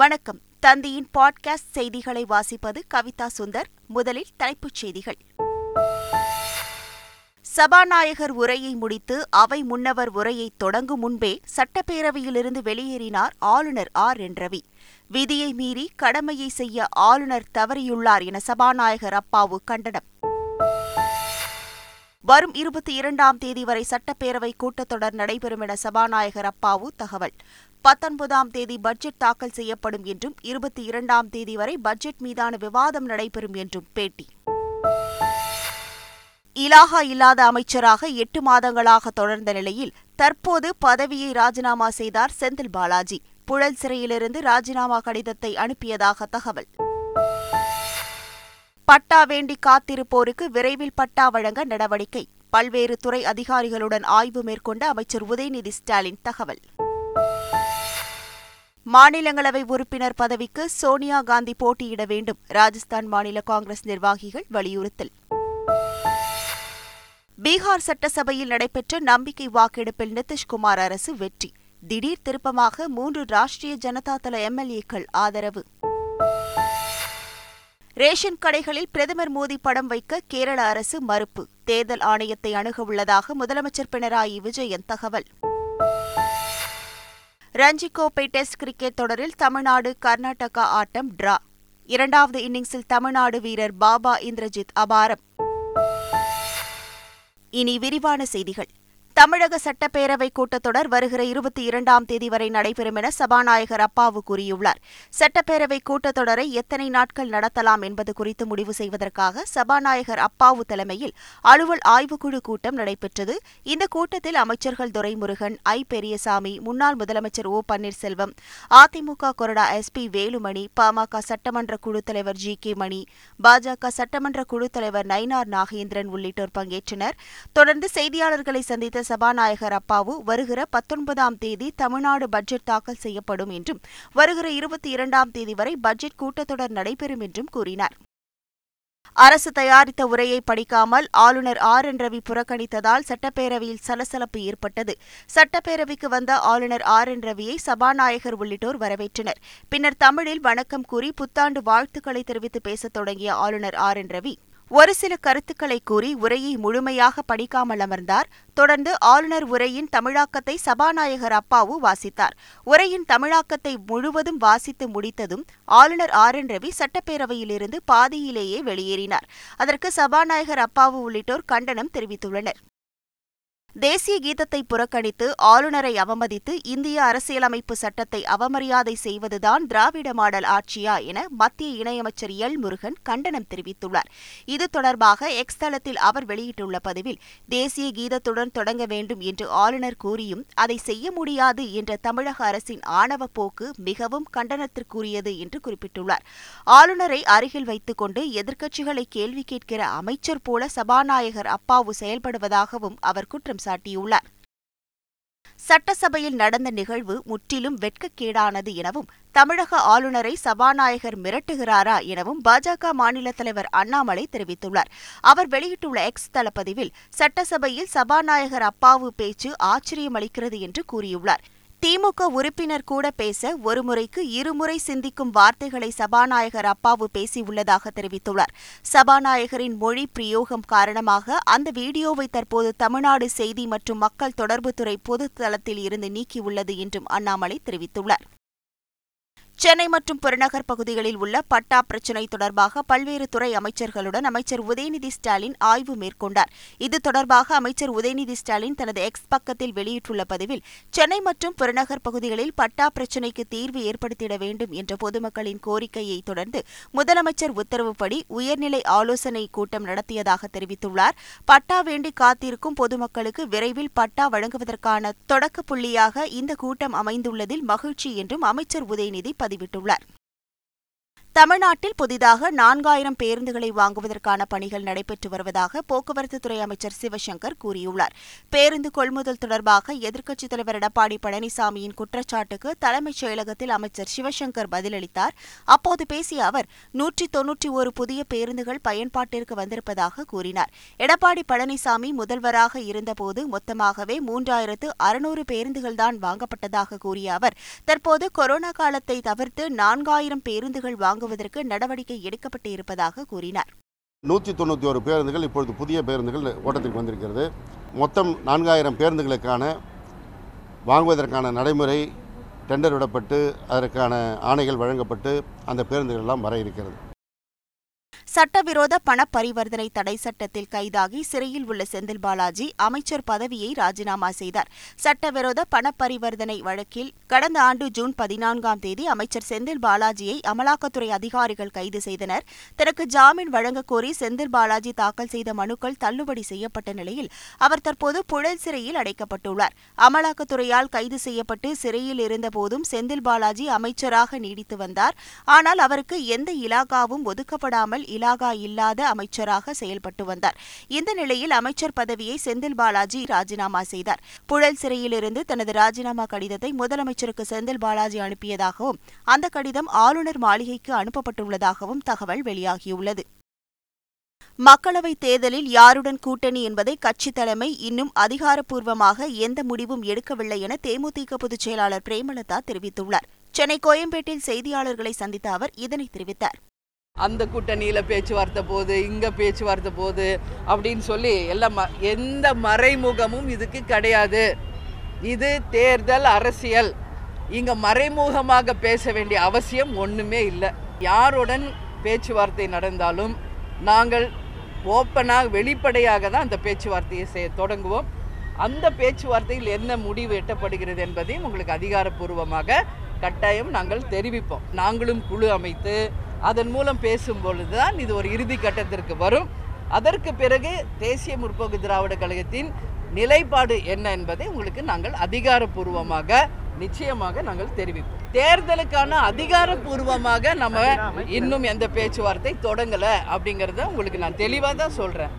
வணக்கம். தந்தியின் பாட்காஸ்ட் செய்திகளை வாசிப்பது கவிதா சுந்தர். முதலில் தலைப்புச் செய்திகள். சபாநாயகர் உரையை முடித்து அவை முன்னவர் உரையை தொடங்கும் முன்பே சட்டப்பேரவையிலிருந்து வெளியேறினார் ஆளுநர் ஆர். என் ரவி விதியை மீறி கடமையை செய்ய ஆளுநர் தவறியுள்ளார் என சபாநாயகர் அப்பாவு கண்டனம். வரும் இருபத்தி இரண்டாம் தேதி வரை சட்டப்பேரவை கூட்டத்தொடர் நடைபெறும் என சபாநாயகர் அப்பாவு தகவல். பத்தொன்பதாம் தேதி பட்ஜெட் தாக்கல் செய்யப்படும் என்றும் இருபத்தி இரண்டாம் தேதி வரை பட்ஜெட் மீதான விவாதம் நடைபெறும் என்றும் பேட்டி. இலாகா இல்லாத அமைச்சராக எட்டு மாதங்களாக தொடர்ந்த நிலையில் தற்போது பதவியை ராஜினாமா செய்தார் செந்தில் பாலாஜி. புழல் சிறையிலிருந்து ராஜினாமா கடிதத்தை அனுப்பியதாக தகவல். பட்டா வேண்டி காத்திருப்போருக்கு விரைவில் பட்டா வழங்க நடவடிக்கை. பல்வேறு துறை அதிகாரிகளுடன் ஆய்வு மேற்கொண்ட அமைச்சர் உதயநிதி ஸ்டாலின் தகவல். மாநிலங்களவை உறுப்பினர் பதவிக்கு சோனியா காந்தி போட்டியிட வேண்டும். ராஜஸ்தான் மாநில காங்கிரஸ் நிர்வாகிகள் வலியுறுத்தல். பீகார் சட்டசபையில் நடைபெற்ற நம்பிக்கை வாக்கெடுப்பில் நிதிஷ்குமார் அரசு வெற்றி. திடீர் திருப்பமாக மூன்று ராஷ்டிரிய ஜனதா தள எம்எல்ஏக்கள் ஆதரவு. ரேஷன் கடைகளில் பிரதமர் மோடி படம் வைக்க கேரள அரசு மறுப்பு. தேர்தல் ஆணையத்தை அணுக உள்ளதாக முதலமைச்சர் பினராயி விஜயன் தகவல். ரஞ்சி கோப்பை டெஸ்ட் கிரிக்கெட் தொடரில் தமிழ்நாடு கர்நாடகா ஆட்டம் டிரா. இரண்டாவது இன்னிங்ஸில் தமிழ்நாடு வீரர் பாபா இந்திரஜித் அபாரம். இனி விரிவான செய்திகள். தமிழக சட்டப்பேரவை கூட்டத்தொடர் வருகிற இருபத்தி இரண்டாம் தேதி வரை நடைபெறும் என சபாநாயகர் அப்பாவு கூறியுள்ளார். சட்டப்பேரவை கூட்டத்தொடரை எத்தனை நாட்கள் நடத்தலாம் என்பது குறித்து முடிவு செய்வதற்காக சபாநாயகர் அப்பாவு தலைமையில் அலுவல் ஆய்வுக்குழு கூட்டம் நடைபெற்றது. இந்த கூட்டத்தில் அமைச்சர்கள் துரைமுருகன் ஐ. பெரியசாமி முன்னாள் முதலமைச்சர் ஓ. பன்னீர்செல்வம் அதிமுக கொறடா எஸ். பி. வேலுமணி பாமக சட்டமன்ற குழு தலைவர் ஜி. கே. மணி பாஜக சட்டமன்ற குழு தலைவர் நயினார் நாகேந்திரன் உள்ளிட்டோர் பங்கேற்றனர். தொடர்ந்து செய்தியாளர்களை சந்தித்த சபாநாயகர் அப்பாவு வருகிற பத்தொன்பதாம் தேதி தமிழ்நாடு பட்ஜெட் தாக்கல் செய்யப்படும் என்றும் வருகிற இருபத்தி இரண்டாம் தேதி வரை பட்ஜெட் கூட்டத்தொடர் நடைபெறும் என்றும் கூறினார். அரசு தயாரித்த உரையை படிக்காமல் ஆளுநர் ஆர். என். ரவி புறக்கணித்ததால் சட்டப்பேரவையில் சலசலப்பு ஏற்பட்டது. சட்டப்பேரவைக்கு வந்த ஆளுநர் ஆர். என். ரவியை சபாநாயகர் உள்ளிட்டோர் வரவேற்றனர். பின்னர் தமிழில் வணக்கம் கூறி புத்தாண்டு வாழ்த்துக்களை தெரிவித்து பேசத் தொடங்கிய ஆளுநர் ஆர். என். ரவி ஒரு சில கருத்துக்களை கூறி உரையை முழுமையாக படிக்காமல் அமர்ந்தார். தொடர்ந்து ஆளுநர் உரையின் தமிழாக்கத்தை சபாநாயகர் அப்பாவு வாசித்தார். உரையின் தமிழாக்கத்தை முழுவதும் வாசித்து முடித்ததும் ஆளுநர் ஆர். என். ரவி சட்டப்பேரவையிலிருந்து பாதியிலேயே வெளியேறினார். அதற்கு சபாநாயகர் அப்பாவு உள்ளிட்டோர் கண்டனம் தெரிவித்துள்ளனர். தேசிய கீதத்தை புறக்கணித்து ஆளுநரை அவமதித்து இந்திய அரசியலமைப்பு சட்டத்தை அவமரியாதை செய்வதுதான் திராவிட மாடல் ஆட்சியா என மத்திய இணையமைச்சர் எல் முருகன் கண்டனம் தெரிவித்துள்ளார். இது தொடர்பாக எக்ஸ் தளத்தில் அவர் வெளியிட்டுள்ள பதிவில் தேசிய கீதத்துடன் தொடங்க வேண்டும் என்று ஆளுநர் கூறியும் அதை செய்ய முடியாது என்ற தமிழக அரசின் ஆணவ போக்கு மிகவும் கண்டனத்திற்குரியது என்று குறிப்பிட்டுள்ளார். ஆளுநரை அருகில் வைத்துக் கொண்டு எதிர்க்கட்சிகளை கேள்வி கேட்கிற அமைச்சர் போல சபாநாயகர் அப்பாவு செயல்படுவதாகவும் அவர் குற்றம் சாட்டியுள்ளார். சட்டசபையில் நடந்த நிகழ்வு முற்றிலும் வெட்கக்கேடானது எனவும் தமிழக ஆளுநரை சபாநாயகர் மிரட்டுகிறாரா எனவும் பாஜக மாநில தலைவர் அண்ணாமலை தெரிவித்துள்ளார். அவர் வெளியிட்டுள்ள எக்ஸ் தளப்பதிவில் சட்டசபையில் சபாநாயகர் அப்பாவு பேச்சு ஆச்சரியமளிக்கிறது என்று கூறியுள்ளார். திமுக உறுப்பினர் கூட பேச ஒருமுறைக்கு இருமுறை சிந்திக்கும் வார்த்தைகளை சபாநாயகர் அப்பாவு பேசியுள்ளதாக தெரிவித்துள்ளார். சபாநாயகரின் மொழி பிரயோகம் காரணமாக அந்த வீடியோவை தற்போது தமிழ்நாடு செய்தி மற்றும் மக்கள் தொடர்புத்துறை பொது தளத்தில் இருந்து நீக்கியுள்ளது என்றும் அண்ணாமலை தெரிவித்துள்ளார். சென்னை மற்றும் புறநகர் பகுதிகளில் உள்ள பட்டா பிரச்சினை தொடர்பாக பல்வேறு துறை அமைச்சர்களுடன் அமைச்சர் உதயநிதி ஸ்டாலின் ஆய்வு மேற்கொண்டார். இது தொடர்பாக அமைச்சர் உதயநிதி ஸ்டாலின் தனது எக்ஸ் பக்கத்தில் வெளியிட்டுள்ள பதிவில் சென்னை மற்றும் புறநகர் பகுதிகளில் பட்டா பிரச்சினைக்கு தீர்வு ஏற்படுத்திட வேண்டும் என்ற பொதுமக்களின் கோரிக்கையை தொடர்ந்து முதலமைச்சர் உத்தரவுப்படி உயர்நிலை ஆலோசனை கூட்டம் நடத்தியதாக தெரிவித்துள்ளார். பட்டா வேண்டி காத்திருக்கும் பொதுமக்களுக்கு விரைவில் பட்டா வழங்குவதற்கான தொடக்க புள்ளியாக இந்த கூட்டம் அமைந்துள்ளதில் மகிழ்ச்சி என்றும் அமைச்சர் உதயநிதி பதிவிட்டுள்ளார் தமிழ்நாட்டில் புதிதாக நான்காயிரம் பேருந்துகளை வாங்குவதற்கான பணிகள் நடைபெற்று வருவதாக போக்குவரத்துத்துறை அமைச்சர் சிவசங்கர் கூறியுள்ளார். பேருந்து கொள்முதல் தொடர்பாக எதிர்க்கட்சித் தலைவர் எடப்பாடி பழனிசாமியின் குற்றச்சாட்டுக்கு தலைமைச் செயலகத்தில் அமைச்சர் சிவசங்கர் பதிலளித்தார். அப்போது பேசிய அவர் நூற்றி தொன்னூற்றி ஒரு புதிய பேருந்துகள் பயன்பாட்டிற்கு வந்திருப்பதாக கூறினார். எடப்பாடி பழனிசாமி முதல்வராக இருந்தபோது மொத்தமாகவே மூன்றாயிரத்து அறுநூறு பேருந்துகள்தான் வாங்கப்பட்டதாக கூறிய அவர் தற்போது கொரோனா காலத்தை தவிர்த்து நான்காயிரம் பேருந்துகள் வாங்குவதற்கு நடவடிக்கை எடுக்கப்பட்டு இருப்பதாக கூறினார். நூற்றி தொண்ணூற்றி ஒரு பேருந்துகள் இப்பொழுது புதிய பேருந்துகள் ஓட்டத்திற்கு வந்திருக்கிறது. மொத்தம் நான்காயிரம் பேருந்துகளுக்கான வாங்குவதற்கான நடைமுறை டெண்டர் விடப்பட்டு அதற்கான ஆணைகள் வழங்கப்பட்டு அந்த பேருந்துகள் எல்லாம் வர இருக்கிறது. சட்டவிரோத பண பரிவர்த்தனை தடை சட்டத்தில் கைதாகி சிறையில் உள்ள செந்தில் பாலாஜி அமைச்சர் பதவியை ராஜினாமா செய்தார். சட்டவிரோத பண பரிவர்த்தனை வழக்கில் கடந்த ஆண்டு ஜூன் பதினான்காம் தேதி அமைச்சர் செந்தில் பாலாஜியை அமலாக்கத்துறை அதிகாரிகள் கைது செய்தனர். தனக்கு ஜாமீன் வழங்கக் கோரி செந்தில் பாலாஜி தாக்கல் செய்த மனுக்கள் தள்ளுபடி செய்யப்பட்ட நிலையில் அவர் தற்போது புழல் சிறையில் அடைக்கப்பட்டுள்ளார். அமலாக்கத்துறையால் கைது செய்யப்பட்டு சிறையில் இருந்தபோதும் செந்தில் பாலாஜி அமைச்சராக நீடித்து வந்தார். ஆனால் அவருக்கு எந்த இலாகாவும் ஒதுக்கப்படாமல் இலாகா இல்லாத அமைச்சராக செயல்பட்டு வந்தார். இந்த நிலையில் அமைச்சர் பதவியை செந்தில் பாலாஜி ராஜினாமா செய்தார். புழல் சிறையிலிருந்து தனது ராஜினாமா கடிதத்தை முதலமைச்சருக்கு செந்தில் பாலாஜி அனுப்பியதாகவும் அந்த கடிதம் ஆளுநர் மாளிகைக்கு அனுப்பப்பட்டுள்ளதாகவும் தகவல் வெளியாகியுள்ளது. மக்களவைத் தேர்தலில் யாருடன் கூட்டணி என்பதை கட்சித் தலைமை இன்னும் அதிகாரப்பூர்வமாக எந்த முடிவும் எடுக்கவில்லை என தேமுதிக பொதுச் செயலாளர் பிரேமலதா தெரிவித்துள்ளார். சென்னை கோயம்பேட்டில் செய்தியாளர்களை சந்தித்த அவர் இதனை தெரிவித்தார். அந்த கூட்டணியில் பேச்சுவார்த்தை போகுது இங்கே பேச்சுவார்த்தை போகுது அப்படின்னு சொல்லி எல்லாம் ம- எந்த மறைமுகமும் இதுக்கு கிடையாது. இது தேர்தல் அரசியல். இங்கே மறைமுகமாக பேச வேண்டிய அவசியம் ஒன்றுமே இல்லை. யாருடன் பேச்சுவார்த்தை நடந்தாலும் நாங்கள் ஓப்பனாக வெளிப்படையாக தான் அந்த பேச்சுவார்த்தையை செய் தொடங்குவோம். அந்த பேச்சுவார்த்தையில் என்ன முடிவு எட்டப்படுகிறது என்பதையும் உங்களுக்கு அதிகாரப்பூர்வமாக கட்டாயம் நாங்கள் தெரிவிப்போம். நாங்களும் குழு அமைத்து அதன் மூலம் பேசும் பொழுது தான் இது ஒரு இறுதி கட்டத்திற்கு வரும். அதற்கு பிறகு தேசிய முற்போக்கு திராவிட கழகத்தின் நிலைப்பாடு என்ன என்பதை உங்களுக்கு நாங்கள் அதிகாரப்பூர்வமாக நிச்சயமாக நாங்கள் தெரிவிப்போம். தேர்தலுக்கான அதிகாரப்பூர்வமாக நம்ம இன்னும் எந்த பேச்சுவார்த்தை தொடங்கலை அப்படிங்கிறத உங்களுக்கு நான் தெளிவாக தான் சொல்கிறேன்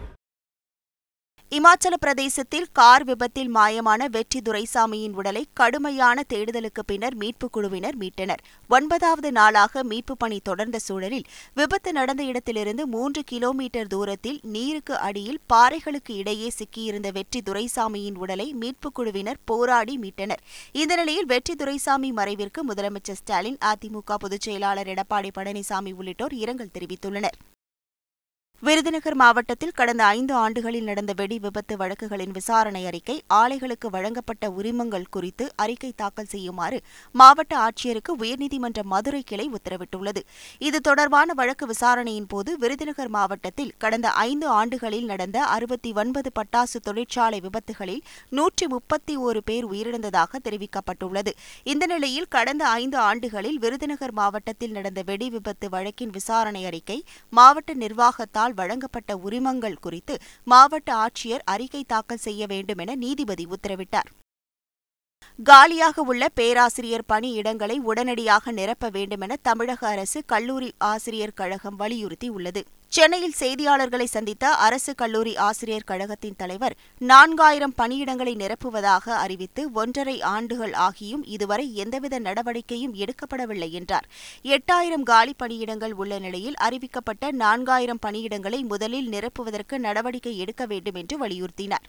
இமாச்சல பிரதேசத்தில் கார் விபத்தில் மாயமான வெற்றி துரைசாமியின் உடலை கடுமையான தேடுதலுக்கு பின்னர் மீட்புக் குழுவினர் மீட்டனர். ஒன்பதாவது நாளாக மீட்புப் பணி தொடர்ந்த சூழலில் விபத்து நடந்த இடத்திலிருந்து மூன்று கிலோமீட்டர் தூரத்தில் நீருக்கு அடியில் பாறைகளுக்கு இடையே சிக்கியிருந்த வெற்றி துரைசாமியின் உடலை மீட்புக் குழுவினர் போராடி மீட்டனர். இந்த நிலையில் வெற்றி துரைசாமி மறைவிற்கு முதலமைச்சர் ஸ்டாலின் அதிமுக பொதுச் செயலாளர் எடப்பாடி பழனிசாமி உள்ளிட்டோர் இரங்கல் தெரிவித்துள்ளனர். விருதுநகர் மாவட்டத்தில் கடந்த ஐந்து ஆண்டுகளில் நடந்த வெடி விபத்து வழக்குகளின் விசாரணை அறிக்கை ஆலைகளுக்கு வழங்கப்பட்ட உரிமங்கள் குறித்து அறிக்கை தாக்கல் செய்யுமாறு மாவட்ட ஆட்சியருக்கு உயர்நீதிமன்ற மதுரை கிளை உத்தரவிட்டுள்ளது. இது தொடர்பான வழக்கு விசாரணையின் போது விருதுநகர் மாவட்டத்தில் கடந்த ஐந்து ஆண்டுகளில் நடந்த அறுபத்தி ஒன்பது பட்டாசு தொழிற்சாலை விபத்துகளில் நூற்றி முப்பத்தி ஒரு பேர் உயிரிழந்ததாக தெரிவிக்கப்பட்டுள்ளது. இந்த நிலையில் கடந்த ஐந்து ஆண்டுகளில் விருதுநகர் மாவட்டத்தில் நடந்த வெடி விபத்து வழக்கின் விசாரணை அறிக்கை மாவட்ட நிர்வாகத்தால் வழங்கப்பட்ட உரிமங்கள் குறித்து மாவட்ட ஆட்சியர் அறிக்கை தாக்கல் செய்ய வேண்டும் என நீதிபதி உத்தரவிட்டார். காலியாக உள்ள பேராசிரியர் பணியிடங்களை உடனடியாக நிரப்ப வேண்டுமென தமிழக அரசு கல்லூரி ஆசிரியர் கழகம் வலியுறுத்தியுள்ளது. சென்னையில் செய்தியாளர்களை சந்தித்த அரசு கல்லூரி ஆசிரியர் கழகத்தின் தலைவர் நான்காயிரம் பணியிடங்களை நிரப்புவதாக அறிவித்து ஒன்றரை ஆண்டுகள் ஆகியும் இதுவரை எந்தவித நடவடிக்கையும் எடுக்கப்படவில்லை என்றார். எட்டாயிரம் காலி பணியிடங்கள் உள்ள நிலையில் அறிவிக்கப்பட்ட நான்காயிரம் பணியிடங்களை முதலில் நிரப்புவதற்கு நடவடிக்கை எடுக்க வேண்டும் என்று வலியுறுத்தினார்.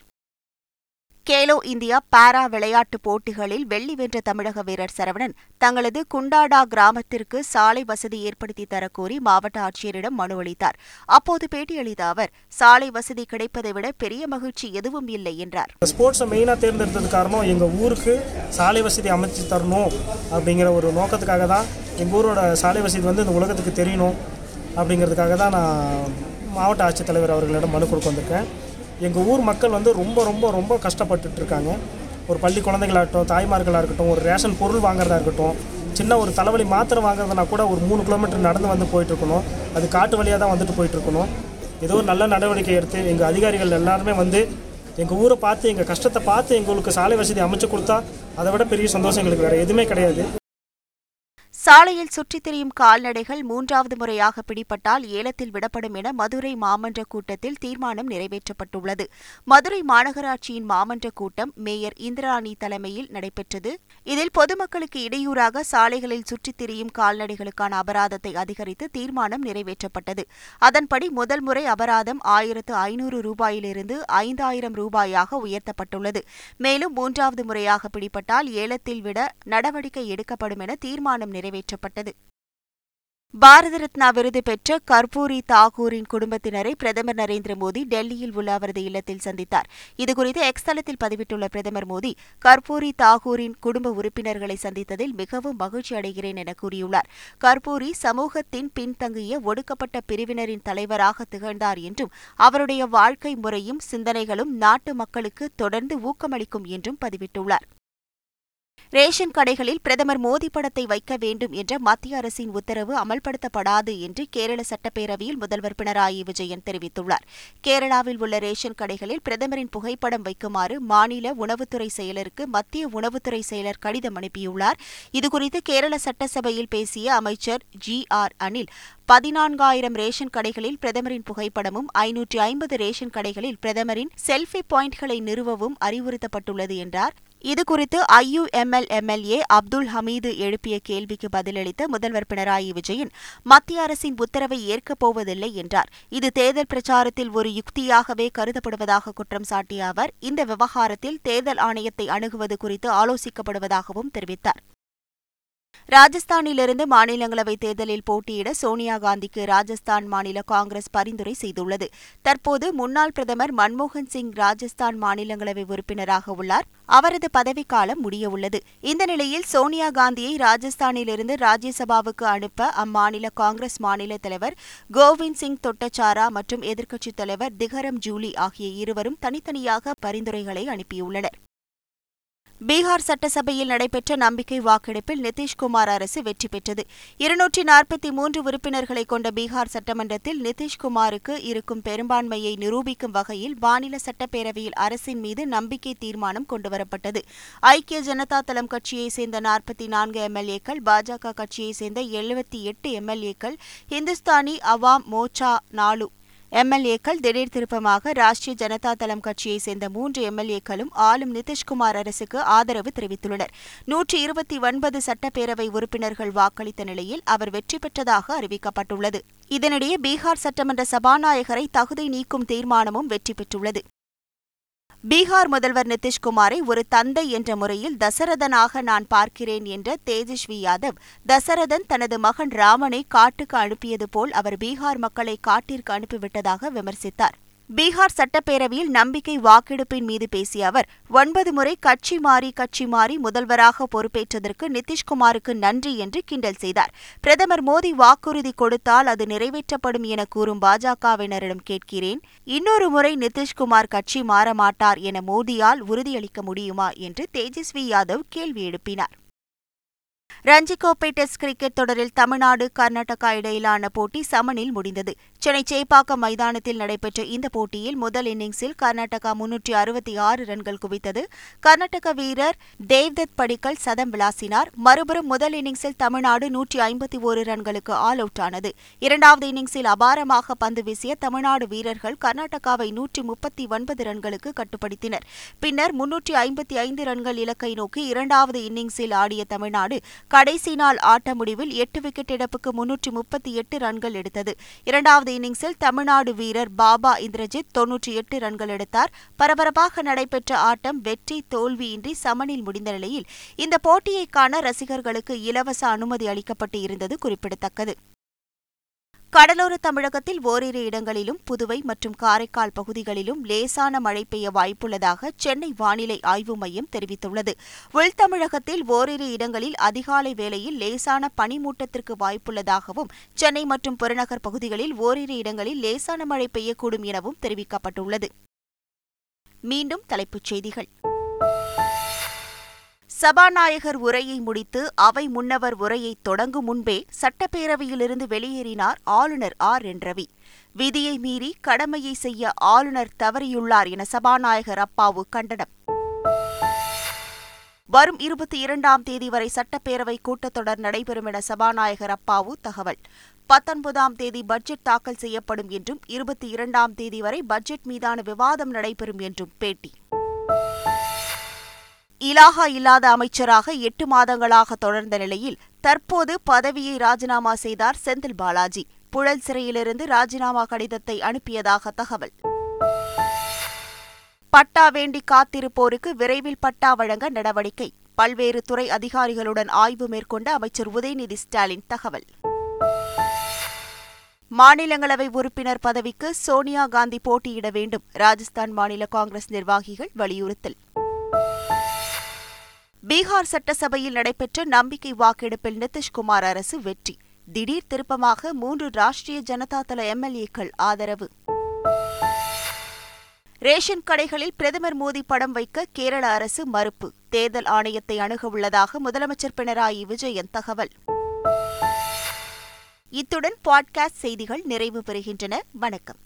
கேலோ இந்தியா பாரா விளையாட்டுப் போட்டிகளில் வெள்ளி வென்ற தமிழக வீரர் சரவணன் தங்களது குண்டாடா கிராமத்திற்கு சாலை வசதி ஏற்படுத்தி தரக்கோரி மாவட்ட ஆட்சியரிடம் மனு அளித்தார். அப்போது பேட்டியளித்த அவர் சாலை வசதி கிடைப்பதை விட பெரிய மகிழ்ச்சி எதுவும் இல்லை என்றார். ஸ்போர்ட்ஸை மெயினாக தேர்ந்தெடுத்தது காரணம் எங்கள் ஊருக்கு சாலை வசதி அமைச்சு தரணும் அப்படிங்கிற ஒரு நோக்கத்துக்காக தான் எங்கள் ஊரோட சாலை வசதி வந்து இந்த உலகத்துக்கு தெரியணும் அப்படிங்கிறதுக்காக தான் நான் மாவட்ட ஆட்சித்தலைவர் அவர்களிடம் மனு கொடுக்க வந்திருக்கேன். எங்கள் ஊர் மக்கள் வந்து ரொம்ப ரொம்ப ரொம்ப கஷ்டப்பட்டுட்டு இருக்காங்க ஒரு பள்ளி குழந்தைகளாகட்டும் தாய்மார்களாக இருக்கட்டும் ஒரு ரேஷன் பொருள் வாங்குறதா இருக்கட்டும் சின்ன ஒரு தலைவலி மாத்திரை வாங்குறதுனா கூட ஒரு மூணு கிலோமீட்டர் நடந்து வந்து போயிட்டுருக்கணும் அது காட்டு வழியாக தான் வந்துட்டு போயிட்டுருக்கணும் ஏதோ ஒரு நல்ல நடவடிக்கை எடுத்து எங்கள் அதிகாரிகள் எல்லாருமே வந்து எங்கள் ஊரை பார்த்து எங்கள் கஷ்டத்தை பார்த்து எங்களுக்கு சாலை வசதி அமைச்சு கொடுத்தா அதை விட பெரிய சந்தோஷம் எங்களுக்கு வேறு எதுவுமே கிடையாது. சாலையில் சுற்றித் திரியும் கால்நடைகள் மூன்றாவது முறையாக பிடிபட்டால் ஏலத்தில் விடப்படும் என மதுரை மாமன்ற கூட்டத்தில் தீர்மானம் நிறைவேற்றப்பட்டுள்ளது. மதுரை மாநகராட்சியின் மாமன்ற கூட்டம் மேயர் இந்திராணி தலைமையில் நடைபெற்றது. இதில் பொதுமக்களுக்கு இடையூறாக சாலைகளில் சுற்றித் திரியும் கால்நடைகளுக்கான அபராதத்தை அதிகரித்து தீர்மானம் நிறைவேற்றப்பட்டது. அதன்படி முதல் முறை அபராதம் ஆயிரத்து ஐநூறு ரூபாயிலிருந்து ஐந்தாயிரம் ரூபாயாக உயர்த்தப்பட்டுள்ளது. மேலும் மூன்றாவது முறையாக பிடிபட்டால் ஏலத்தில் விட நடவடிக்கை எடுக்கப்படும் என தீர்மானம் நிறைவேற்றப்பட்டது நிறைவேற்றப்பட்டது. பாரத ரத்னா விருது பெற்ற கர்பூரி தாகூரின் குடும்பத்தினரை பிரதமர் நரேந்திர மோடி டெல்லியில் உள்ள அவரது இல்லத்தில் சந்தித்தார். இதுகுறித்து எக்ஸ் தளத்தில் பதிவிட்டுள்ள பிரதமர் மோடி கர்பூரி தாகூரின் குடும்ப உறுப்பினர்களை சந்தித்ததில் மிகவும் மகிழ்ச்சி அடைகிறேன் என கூறியுள்ளார். கர்பூரி சமூகத்தின் பின்தங்கிய ஒடுக்கப்பட்ட பிரிவினரின் தலைவராக திகழ்ந்தார் என்றும் அவருடைய வாழ்க்கை முறையும் சிந்தனைகளும் நாட்டு மக்களுக்கு தொடர்ந்து ஊக்கமளிக்கும் என்றும் பதிவிட்டுள்ளார். ரேஷன் கடைகளில் பிரதமர் மோடி படத்தை வைக்க வேண்டும் என்ற மத்திய அரசின் உத்தரவு அமல்படுத்தப்படாது என்று கேரள சட்டப்பேரவையில் முதல்வர் பினராயி விஜயன் தெரிவித்துள்ளார். கேரளாவில் உள்ள ரேஷன் கடைகளில் பிரதமரின் புகைப்படம் வைக்குமாறு மாநில உணவுத்துறை செயலருக்கு மத்திய உணவுத்துறை செயலர் கடிதம் அனுப்பியுள்ளார். இதுகுறித்து கேரள சட்டசபையில் பேசிய அமைச்சர் ஜி ஆர் அனில் பதினான்காயிரம் ரேஷன் கடைகளில் பிரதமரின் புகைப்படமும் ஐநூற்றி ஐம்பது ரேஷன் கடைகளில் பிரதமரின் செல்ஃபி பாயிண்ட்களை நிறுவவும் அறிவுறுத்தப்பட்டுள்ளது என்றார். இதுகுறித்து ஐயுஎம்எல் எம்எல்ஏ அப்துல் ஹமீது எழுப்பிய கேள்விக்கு பதிலளித்த முதல்வர் பினராயி விஜயன் மத்திய அரசின் உத்தரவை ஏற்கப் போவதில்லை என்றார். இது தேர்தல் பிரச்சாரத்தில் ஒரு யுக்தியாகவே கருதப்படுவதாக குற்றம் சாட்டிய அவர் இந்த விவகாரத்தில் தேர்தல் ஆணையத்தை அணுகுவது குறித்து ஆலோசிக்கப்படுவதாகவும் தெரிவித்தார். ராஜஸ்தானிலிருந்து மாநிலங்களவை தேர்தலில் போட்டியிட சோனியா காந்திக்கு ராஜஸ்தான் மாநில காங்கிரஸ் பரிந்துரை செய்துள்ளது. தற்போது முன்னாள் பிரதமர் மன்மோகன் சிங் ராஜஸ்தான் மாநிலங்களவை உறுப்பினராக உள்ளார். அவரது பதவிக்காலம் முடியவுள்ளது. இந்த நிலையில் சோனியா காந்தியை ராஜஸ்தானிலிருந்து ராஜ்யசபாவுக்கு அனுப்ப அம்மாநில காங்கிரஸ் மாநில தலைவர் கோவிந்த் சிங் தொட்டச்சாரா மற்றும் எதிர்க்கட்சித் தலைவர் திகரம் ஜூலி ஆகிய இருவரும் தனித்தனியாக பரிந்துரைகளை அனுப்பியுள்ளனர். பீகார் சட்டசபையில் நடைபெற்ற நம்பிக்கை வாக்கெடுப்பில் நிதிஷ்குமார் அரசு வெற்றி பெற்றது. இருநூற்றி நாற்பத்தி மூன்று உறுப்பினர்களை கொண்ட பீகார் சட்டமன்றத்தில் நிதிஷ்குமாருக்கு இருக்கும் பெரும்பான்மையை நிரூபிக்கும் வகையில் மாநில சட்டப்பேரவையில் அரசின் மீது நம்பிக்கை தீர்மானம் கொண்டுவரப்பட்டது. ஐக்கிய ஜனதா தளம் கட்சியைச் சேர்ந்த நாற்பத்தி நான்கு எம்எல்ஏக்கள் பாஜக கட்சியைச் சேர்ந்த எழுபத்தி எட்டு எம்எல்ஏக்கள் இந்துஸ்தானி அவாம் மோர்ச்சா நாலு எம்எல்ஏக்கள் திடீர் திருப்பமாக ராஷ்டிரிய ஜனதா தளம் கட்சியைச் சேர்ந்த மூன்று எம்எல்ஏக்களும் ஆளும் நிதிஷ்குமார் அரசுக்கு ஆதரவு தெரிவித்துள்ளனர். நூற்றி இருபத்தி ஒன்பது சட்டப்பேரவை உறுப்பினர்கள் வாக்களித்த நிலையில் அவர் வெற்றி பெற்றதாக அறிவிக்கப்பட்டுள்ளது. இதனிடையே பீகார் சட்டமன்ற சபாநாயகரை தகுதி நீக்கும் தீர்மானமும் வெற்றி பெற்றுள்ளது. பீகார் முதல்வர் நிதிஷ்குமாரை ஒரு தந்தை என்ற முறையில் தசரதனாக நான் பார்க்கிறேன் என்ற தேஜஸ்வி யாதவ் தசரதன் தனது மகன் ராமனை காட்டுக்கு அனுப்பியது போல் அவர் பீகார் மக்களை காட்டிற்கு அனுப்பிவிட்டதாக விமர்சித்தார். பீகார் சட்டப்பேரவையில் நம்பிக்கை வாக்கெடுப்பின் மீது பேசிய அவர் ஒன்பது முறை கட்சி மாறி கட்சி மாறி முதல்வராக பொறுப்பேற்றதற்கு நிதிஷ்குமாருக்கு நன்றி என்று கிண்டல் செய்தார். பிரதமர் மோடி வாக்குறுதி கொடுத்தால் அது நிறைவேற்றப்படும் என கூறும் பாஜகவினரிடம் கேட்கிறேன். இன்னொரு முறை நிதிஷ்குமார் கட்சி மாற மாட்டார் என மோடியால் உறுதியளிக்க முடியுமா என்று தேஜஸ்வி யாதவ் கேள்வி எழுப்பினார். ரஞ்சி கோப்பை டெஸ்ட் கிரிக்கெட் தொடரில் தமிழ்நாடு கர்நாடகா இடையிலான போட்டி சமனில் முடிந்தது. சென்னை சேப்பாக்கம் மைதானத்தில் நடைபெற்ற இந்த போட்டியில் முதல் இன்னிங்ஸில் கர்நாடகா முன்னூற்றி அறுபத்தி ஆறு ரன்கள் குவித்தது. கர்நாடக வீரர் தேவ்தத் படிக்கல் சதம் விளாசினார். மறுபுறம் முதல் இன்னிங்ஸில் தமிழ்நாடு நூற்றி ஐம்பத்தி ஒரு ரன்களுக்கு ஆல் அவுட் ஆனது. இரண்டாவது இன்னிங்ஸில் அபாரமாக பந்து வீசிய தமிழ்நாடு வீரர்கள் கர்நாடகாவை நூற்றி முப்பத்தி ஒன்பது ரன்களுக்கு கட்டுப்படுத்தினர். பின்னர் முன்னூற்றி ஐம்பத்தி ஐந்து ரன்கள் இலக்கை நோக்கி இரண்டாவது இன்னிங்ஸில் ஆடிய தமிழ்நாடு கடைசி நாள் ஆட்ட முடிவில் எட்டு விக்கெட் இழப்புக்கு முன்னூற்றி முப்பத்தி எட்டு ரன்கள் எடுத்தது. இரண்டாவது இன்னிங்ஸில் தமிழ்நாடு வீரர் பாபா இந்திரஜித் தொன்னூற்றி எட்டு ரன்கள் எடுத்தார். பரபரப்பாக நடைபெற்ற ஆட்டம் வெற்றி தோல்வியின்றி சமனில் முடிந்த நிலையில் இந்த போட்டியை காண ரசிகர்களுக்கு இலவச அனுமதி அளிக்கப்பட்டு இருந்தது குறிப்பிடத்தக்கது. கடலோர தமிழகத்தில் ஓரிரு இடங்களிலும் புதுவை மற்றும் காரைக்கால் பகுதிகளிலும் லேசான மழை பெய்ய வாய்ப்புள்ளதாக சென்னை வானிலை ஆய்வு மையம் தெரிவித்துள்ளது. உள்தமிழகத்தில் ஓரிரு இடங்களில் அதிகாலை வேளையில் லேசான பனிமூட்டத்திற்கு வாய்ப்புள்ளதாகவும் சென்னை மற்றும் புறநகர் பகுதிகளில் ஓரிரு இடங்களில் லேசான மழை பெய்யக்கூடும் எனவும் தெரிவிக்கப்பட்டுள்ளது. மீண்டும் தலைப்புச் செய்திகள். சபாநாயகர் உரையை முடித்து அவை முன்னவர் உரையை தொடங்கும் முன்பே சட்டப்பேரவையிலிருந்து வெளியேறினார் ஆளுநர் ஆர். என். ரவி. விதியை மீறி கடமையை செய்ய ஆளுநர் தவறியுள்ளார் என சபாநாயகர் அப்பாவு கண்டனம். வரும் இருபத்தி இரண்டாம் தேதி வரை சட்டப்பேரவை கூட்டத்தொடர் நடைபெறும் என சபாநாயகர் அப்பாவு தகவல். பத்தொன்பதாம் தேதி பட்ஜெட் தாக்கல் செய்யப்படும் என்றும் இருபத்தி இரண்டாம் தேதி வரை பட்ஜெட் மீதான விவாதம் நடைபெறும் என்றும் பேட்டி. இலாகா இல்லாத அமைச்சராக எட்டு மாதங்களாக தொடர்ந்த நிலையில் தற்போது பதவியை ராஜினாமா செய்தார் செந்தில் பாலாஜி. புழல் சிறையிலிருந்து ராஜினாமா கடிதத்தை அனுப்பியதாக தகவல். பட்டா வேண்டி காத்திருப்போருக்கு விரைவில் பட்டா வழங்க நடவடிக்கை. பல்வேறு துறை அதிகாரிகளுடன் ஆய்வு மேற்கொண்ட அமைச்சர் உதயநிதி ஸ்டாலின் தகவல். மாநிலங்களவை உறுப்பினர் பதவிக்கு சோனியா காந்தி போட்டியிட வேண்டும். ராஜஸ்தான் மாநில காங்கிரஸ் நிர்வாகிகள் வலியுறுத்தல். பீகார் சட்டசபையில் நடைபெற்ற நம்பிக்கை வாக்கெடுப்பில் நிதிஷ்குமார் அரசு வெற்றி. திடீர் திருப்பமாக மூன்று ராஷ்டிரிய ஜனதா தள எம்எல்ஏக்கள் ஆதரவு. ரேஷன் கடைகளில் பிரதமர் மோடி படம் வைக்க கேரள அரசு மறுப்பு. தேர்தல் ஆணையத்தை அணுகவுள்ளதாக முதலமைச்சர் பினராயி விஜயன் தகவல். இத்துடன் பாட்காஸ்ட் செய்திகள் நிறைவு பெறுகின்றன. வணக்கம்.